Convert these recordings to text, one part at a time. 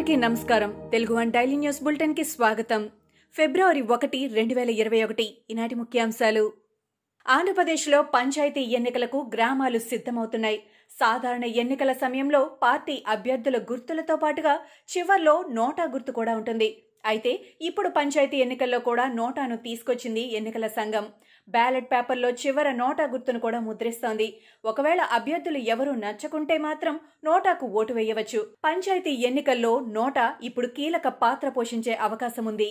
అందరికీ నమస్కారం. Telugu one daily news బులెటిన్కి స్వాగతం. ఫిబ్రవరి ఒకటి రెండు వేల ఇరవై ఒకటి. ఈనాటి ముఖ్యాంశాలు. ఆంధ్రప్రదేశ్లో పంచాయతీ ఎన్నికలకు గ్రామాలు సిద్ధమవుతున్నాయి. సాధారణ ఎన్నికల సమయంలో పార్టీ అభ్యర్థుల గుర్తులతో పాటుగా చివర్లో నోటా గుర్తు కూడా ఉంటుంది. అయితే ఇప్పుడు పంచాయతీ ఎన్నికల్లో కూడా నోటాను తీసుకొచ్చింది ఎన్నికల సంఘం. బ్యాలెట్ పేపర్లో చివర నోటా గుర్తును కూడా ముద్రిస్తోంది. ఒకవేళ అభ్యర్థులు ఎవరూ నచ్చకుంటే మాత్రం నోటాకు ఓటు వేయవచ్చు. పంచాయతీ ఎన్నికల్లో నోటా ఇప్పుడు కీలక పాత్ర పోషించే అవకాశం ఉంది.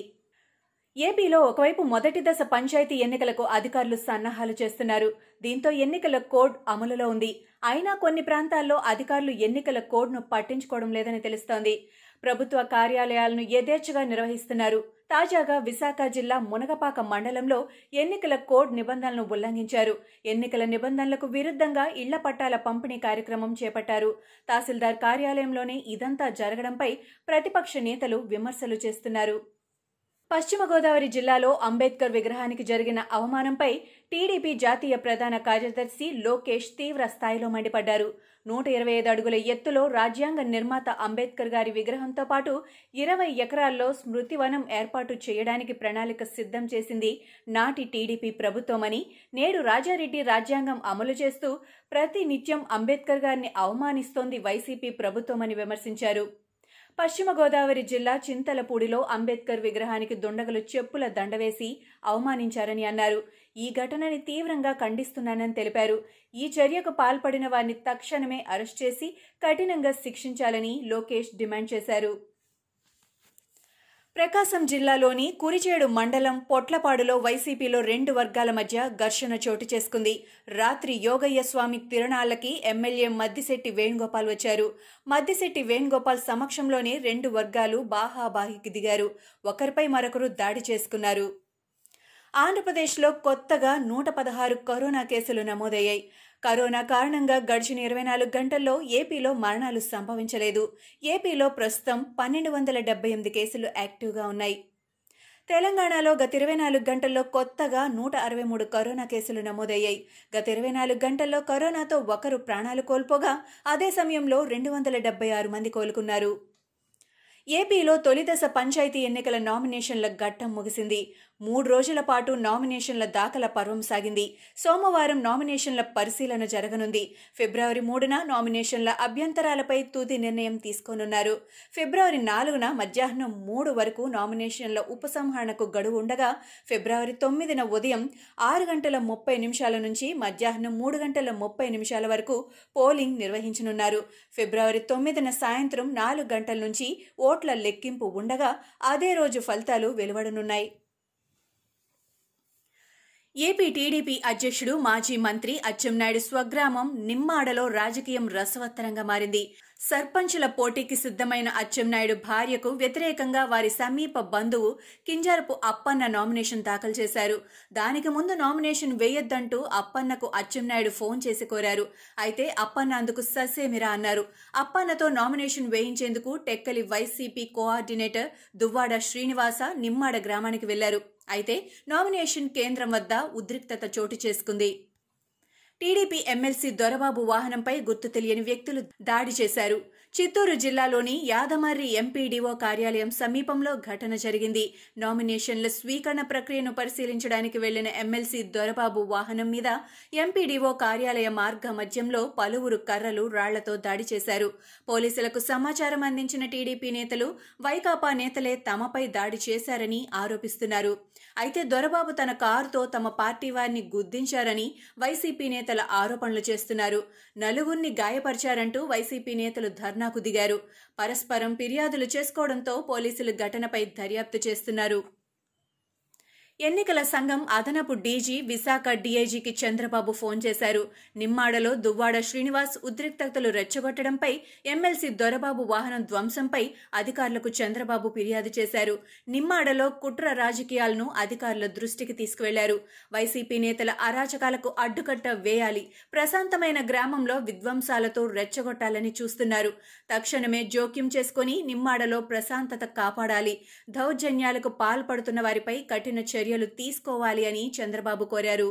ఏపీలో ఒకవైపు మొదటి దశ పంచాయతీ ఎన్నికలకు అధికారులు సన్నాహాలు చేస్తున్నారు. దీంతో ఎన్నికల కోడ్ అమలులో ఉంది. అయినా కొన్ని ప్రాంతాల్లో అధికారులు ఎన్నికల కోడ్ను పట్టించుకోవడం లేదని తెలుస్తోంది. ప్రభుత్వ కార్యాలయాలను యథేచ్ఛగా నిర్వహిస్తున్నారు. తాజాగా విశాఖ జిల్లా మునగపాక మండలంలో ఎన్నికల కోడ్ నిబంధనలను ఉల్లంఘించారు. ఎన్నికల నిబంధనలకు విరుద్ధంగా ఇళ్ళ పట్టాల పంపిణీ కార్యక్రమం చేపట్టారు. తహసీల్దార్ కార్యాలయంలోనే ఇదంతా జరగడంపై ప్రతిపక్ష నేతలు విమర్శలు చేస్తున్నారు. పశ్చిమ గోదావరి జిల్లాలో అంబేద్కర్ విగ్రహానికి జరిగిన అవమానంపై టీడీపీ జాతీయ ప్రధాన కార్యదర్శి లోకేష్ తీవ్ర స్థాయిలో మండిపడ్డారు. నూట ఇరవై ఐదు అడుగుల ఎత్తులో రాజ్యాంగ నిర్మాత అంబేద్కర్ గారి విగ్రహంతో పాటు ఇరవై ఎకరాల్లో స్మృతివనం ఏర్పాటు చేయడానికి ప్రణాళిక సిద్ధం చేసింది నాటి టీడీపీ ప్రభుత్వమని నేడు రాజారెడ్డి రాజ్యాంగం అమలు చేస్తూ ప్రతి నిత్యం అంబేద్కర్ గారిని అవమానిస్తోంది వైసీపీ ప్రభుత్వమని విమర్శించారు. పశ్చిమ గోదావరి జిల్లా చింతలపూడిలో అంబేద్కర్ విగ్రహానికి దుండగులు చెప్పుల దండవేసి అవమానించారని అన్నారు. ఈ ఘటనని తీవ్రంగా ఖండిస్తున్నానని తెలిపారు. ఈ చర్యకు పాల్పడిన వారిని తక్షణమే అరెస్ట్ చేసి కఠినంగా శిక్షించాలని లోకేష్ డిమాండ్ చేశారు. ప్రకాశం జిల్లాలోని కురిచేడు మండలం పొట్లపాడులో వైసీపీలో రెండు వర్గాల మధ్య ఘర్షణ చోటు చేసుకుంది. రాత్రి యోగయ్య స్వామి తిరణాలకి ఎమ్మెల్యే మద్దిశెట్టి వేణుగోపాల్ వచ్చారు. మద్దిశెట్టి వేణుగోపాల్ సమక్షంలోనే రెండు వర్గాలు బాహాబాహికి దిగారు. ఒకరిపై మరొకరు దాడి చేసుకున్నారు. ఆంధ్రప్రదేశ్లో కొత్తగా నూట పదహారు కరోనా కేసులు నమోదయ్యాయి. కరోనా కారణంగా గడిచిన ఇరవై నాలుగు గంటల్లో ఏపీలో మరణాలు సంభవించలేదు. ఏపీలో ప్రస్తుతం పన్నెండు వందల డెబ్బై ఎనిమిది కేసులు యాక్టివ్గా ఉన్నాయి. తెలంగాణలో గత ఇరవై నాలుగు గంటల్లో కొత్తగా నూట అరవై మూడు కరోనా కేసులు నమోదయ్యాయి. గత ఇరవై నాలుగు గంటల్లో కరోనాతో ఒకరు ప్రాణాలు కోల్పోగా అదే సమయంలో రెండు వందల డెబ్బై ఆరు మంది కోలుకున్నారు. ఏపీలో తొలిదశ పంచాయతీ ఎన్నికల నామినేషన్ల ఘట్టం ముగిసింది. మూడు రోజుల పాటు నామినేషన్ల దాఖల పర్వం సాగింది. సోమవారం నామినేషన్ల పరిశీలన జరగనుంది. ఫిబ్రవరి మూడున నామినేషన్ల అభ్యంతరాలపై తుది నిర్ణయం తీసుకోనున్నారు. ఫిబ్రవరి నాలుగున మధ్యాహ్నం మూడు వరకు నామినేషన్ల ఉపసంహరణకు గడువు ఉండగా ఫిబ్రవరి తొమ్మిదిన ఉదయం ఆరు గంటల ముప్పై నిమిషాల నుంచి మధ్యాహ్నం మూడు గంటల ముప్పై నిమిషాల వరకు పోలింగ్ నిర్వహించనున్నారు. ఫిబ్రవరి తొమ్మిదిన సాయంత్రం నాలుగు గంటల నుంచి ఓట్ల లెక్కింపు ఉండగా అదే రోజు ఫలితాలు వెలువడనున్నాయి. ఏపీ టీడీపీ అధ్యక్షుడు మాజీ మంత్రి అచ్చెన్నాయుడు స్వగ్రామం నిమ్మాడలో రాజకీయం రసవత్తరంగా మారింది. సర్పంచుల పోటీకి సిద్ధమైన అచ్చెన్నాయుడు భార్యకు వ్యతిరేకంగా వారి సమీప బంధువు కింజారపు అప్పన్న నామినేషన్ దాఖలు చేశారు. దానికి ముందు నామినేషన్ వేయొద్దంటూ అప్పన్నకు అచ్చెన్నాయుడు ఫోన్ చేసి కోరారు. అయితే అప్పన్న అందుకు ససేమిరా అన్నారు. అప్పన్నతో నామినేషన్ వేయించేందుకు టెక్కలి వైసీపీ కోఆర్డినేటర్ దువ్వాడ శ్రీనివాస నిమ్మాడ గ్రామానికి వెళ్ళారు. అయితే నామినేషన్ కేంద్రం వద్ద ఉద్రిక్తత చోటు చేసుకుంది. టీడీపీ ఎమ్మెల్సీ దొరబాబు వాహనంపై గుర్తు తెలియని వ్యక్తులు దాడి చేశారు. చిత్తూరు జిల్లాలోని యాదమర్రి ఎంపీడీఓ కార్యాలయం సమీపంలో ఘటన జరిగింది. నామినేషన్ల స్వీకరణ ప్రక్రియను పరిశీలించడానికి వెళ్ళిన ఎమ్మెల్సీ దొరబాబు వాహనం మీద ఎంపీడీఓ కార్యాలయ మార్గ మధ్యంలో పలువురు కర్రలు రాళ్ళతో దాడి చేశారు. పోలీసులకు సమాచారం అందించిన టీడీపీ నేతలు వైకాపా నేతలే తమపై దాడి చేశారని ఆరోపిస్తున్నారు. అయితే దొరబాబు తన కారుతో తమ పార్టీ వారిని గుద్దించారని వైసీపీ నేతల ఆరోపణలు చేస్తున్నారు. నలుగురిని గాయపరిచారంటూ వైసీపీ నేతలు ధర్నాకు దిగారు. పరస్పరం ఫిర్యాదులు చేసుకోవడంతో పోలీసులు ఘటనపై దర్యాప్తు చేస్తున్నారు. ఎన్నికల సంఘం అదనపు డీజీ విశాఖ డీఐజీకి చంద్రబాబు ఫోన్ చేశారు. నిమ్మాడలో దువ్వాడ శ్రీనివాస్ ఉద్రిక్తతలు రెచ్చగొట్టడంపై ఎమ్మెల్సీ దొరబాబు వాహనం ధ్వంసంపై అధికారులకు చంద్రబాబు ఫిర్యాదు చేశారు. నిమ్మాడలో కుట్ర రాజకీయాలను అధికారుల దృష్టికి తీసుకువెళ్ళారు. వైసీపీ నేతల అరాచకాలకు అడ్డుకట్ట వేయాలి. ప్రశాంతమైన గ్రామంలో విధ్వంసాలతో రెచ్చగొట్టాలని చూస్తున్నారు. తక్షణమే జోక్యం చేసుకుని నిమ్మాడలో ప్రశాంతత కాపాడాలి. దౌర్జన్యాలకు పాల్పడుతున్న వారిపై కఠిన చర్య చర్యలు తీసుకోవాలి అని చంద్రబాబు కోరారు.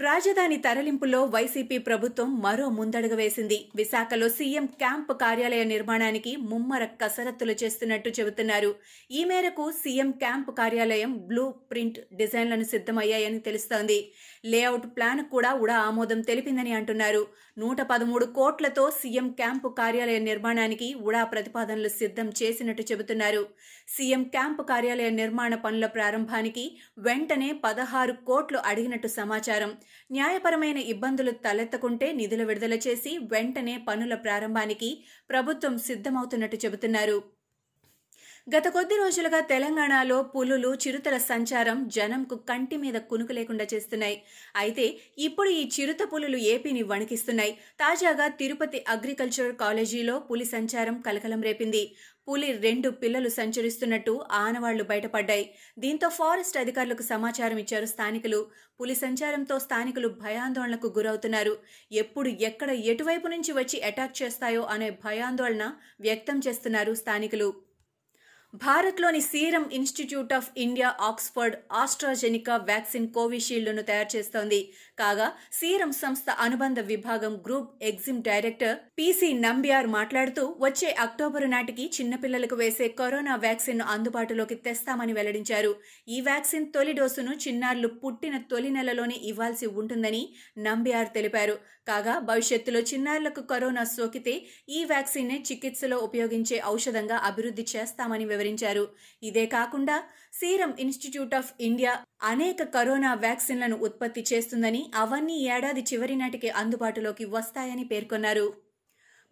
రాజధాని తరలింపులో వైసీపీ ప్రభుత్వం మరో ముందడుగు వేసింది. విశాఖలో సీఎం క్యాంప్ కార్యాలయ నిర్మాణానికి ముమ్మర కసరత్తులు చేస్తున్నట్టు చెబుతున్నారు. ఈ మేరకు సీఎం క్యాంప్ కార్యాలయం బ్లూ ప్రింట్ డిజైన్లను సిద్ధమయ్యాయని తెలుస్తోంది. లేఅవుట్ ప్లాన్ కూడా ఉడా ఆమోదం తెలిపిందని అంటున్నారు. నూట పదమూడు కోట్లతో సీఎం క్యాంపు కార్యాలయ నిర్మాణానికి ఉడా ప్రతిపాదనలు సిద్ధం చేసినట్టు చెబుతున్నారు. సీఎం క్యాంపు కార్యాలయ నిర్మాణ పనుల ప్రారంభానికి వెంటనే పదహారు కోట్లు అడిగినట్టు సమాచారం. న్యాయపరమైన ఇబ్బందులు తలెత్తకుంటే నిధులు విడుదల చేసి వెంటనే పనుల ప్రారంభానికి ప్రభుత్వం సిద్ధమవుతున్నట్టు చెబుతున్నారు. గత కొద్ది రోజులుగా తెలంగాణలో పులులు చిరుతల సంచారం జనంకు కంటి మీద కునుకు లేకుండా చేస్తున్నాయి. అయితే ఇప్పుడు ఈ చిరుత పులులు ఏపీని వణికిస్తున్నాయి. తాజాగా తిరుపతి అగ్రికల్చరల్ కాలేజీలో పులి సంచారం కలకలం రేపింది. పులి రెండు పిల్లలు సంచరిస్తున్నట్టు ఆనవాళ్ళు బయటపడ్డాయి. దీంతో ఫారెస్ట్ అధికారులకు సమాచారం ఇచ్చారు స్థానికులు. పులి సంచారంతో స్థానికులు భయాందోళనకు గురవుతున్నారు. ఎప్పుడు ఎక్కడ ఎటువైపు నుంచి వచ్చి అటాక్ చేస్తాయో అనే భయాందోళన వ్యక్తం చేస్తున్నారు స్థానికులు. భారత్లోని Serum Institute of India Oxford AstraZeneca vaccine కోవిషీల్డ్ను తయారు చేస్తోంది. కాగా సీరం సంస్థ అనుబంధ విభాగం group Exim director PC Nambiar మాట్లాడుతూ వచ్చే అక్టోబరు నాటికి చిన్నపిల్లలకు వేసే కరోనా వ్యాక్సిన్ అందుబాటులోకి తెస్తామని వెల్లడించారు. ఈ వ్యాక్సిన్ తొలి డోసును చిన్నారులు పుట్టిన తొలి నెలలోనే ఇవ్వాల్సి ఉంటుందని నంబియార్ తెలిపారు. కాగా భవిష్యత్తులో చిన్నారులకు కరోనా సోకితే ఈ వ్యాక్సిన్నే చికిత్సలో ఉపయోగించే ఔషధంగా అభివృద్ధి చేస్తామని వివరించారు. ఇదే కాకుండా సీరం ఇన్స్టిట్యూట్ ఆఫ్ ఇండియా అనేక కరోనా వ్యాక్సిన్లను ఉత్పత్తి చేస్తుందని అవన్నీ ఏడాది చివరి నాటికి అందుబాటులోకి వస్తాయని పేర్కొన్నారు.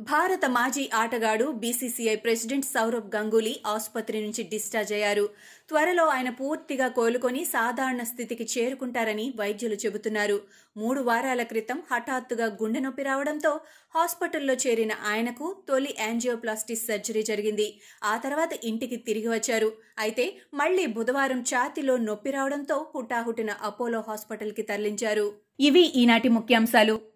భారత మాజీ ఆటగాడు బీసీసీఐ ప్రెసిడెంట్ సౌరవ్ గంగూలీ ఆసుపత్రి నుంచి డిశ్చార్జ్ అయ్యారు. త్వరలో ఆయన పూర్తిగా కోలుకొని సాధారణ స్థితికి చేరుకుంటారని వైద్యులు చెబుతున్నారు. మూడు వారాల క్రితం హఠాత్తుగా గుండె నొప్పి రావడంతో హాస్పిటల్లో చేరిన ఆయనకు తొలి యాంజియోప్లాస్టీ సర్జరీ జరిగింది. ఆ తర్వాత ఇంటికి తిరిగి వచ్చారు. అయితే మళ్ళీ బుధవారం ఛాతిలో నొప్పి రావడంతో హుటాహుటిన అపోలో హాస్పిటల్కి తరలించారు. ఇవి ఈనాటి ముఖ్యాంశాలు.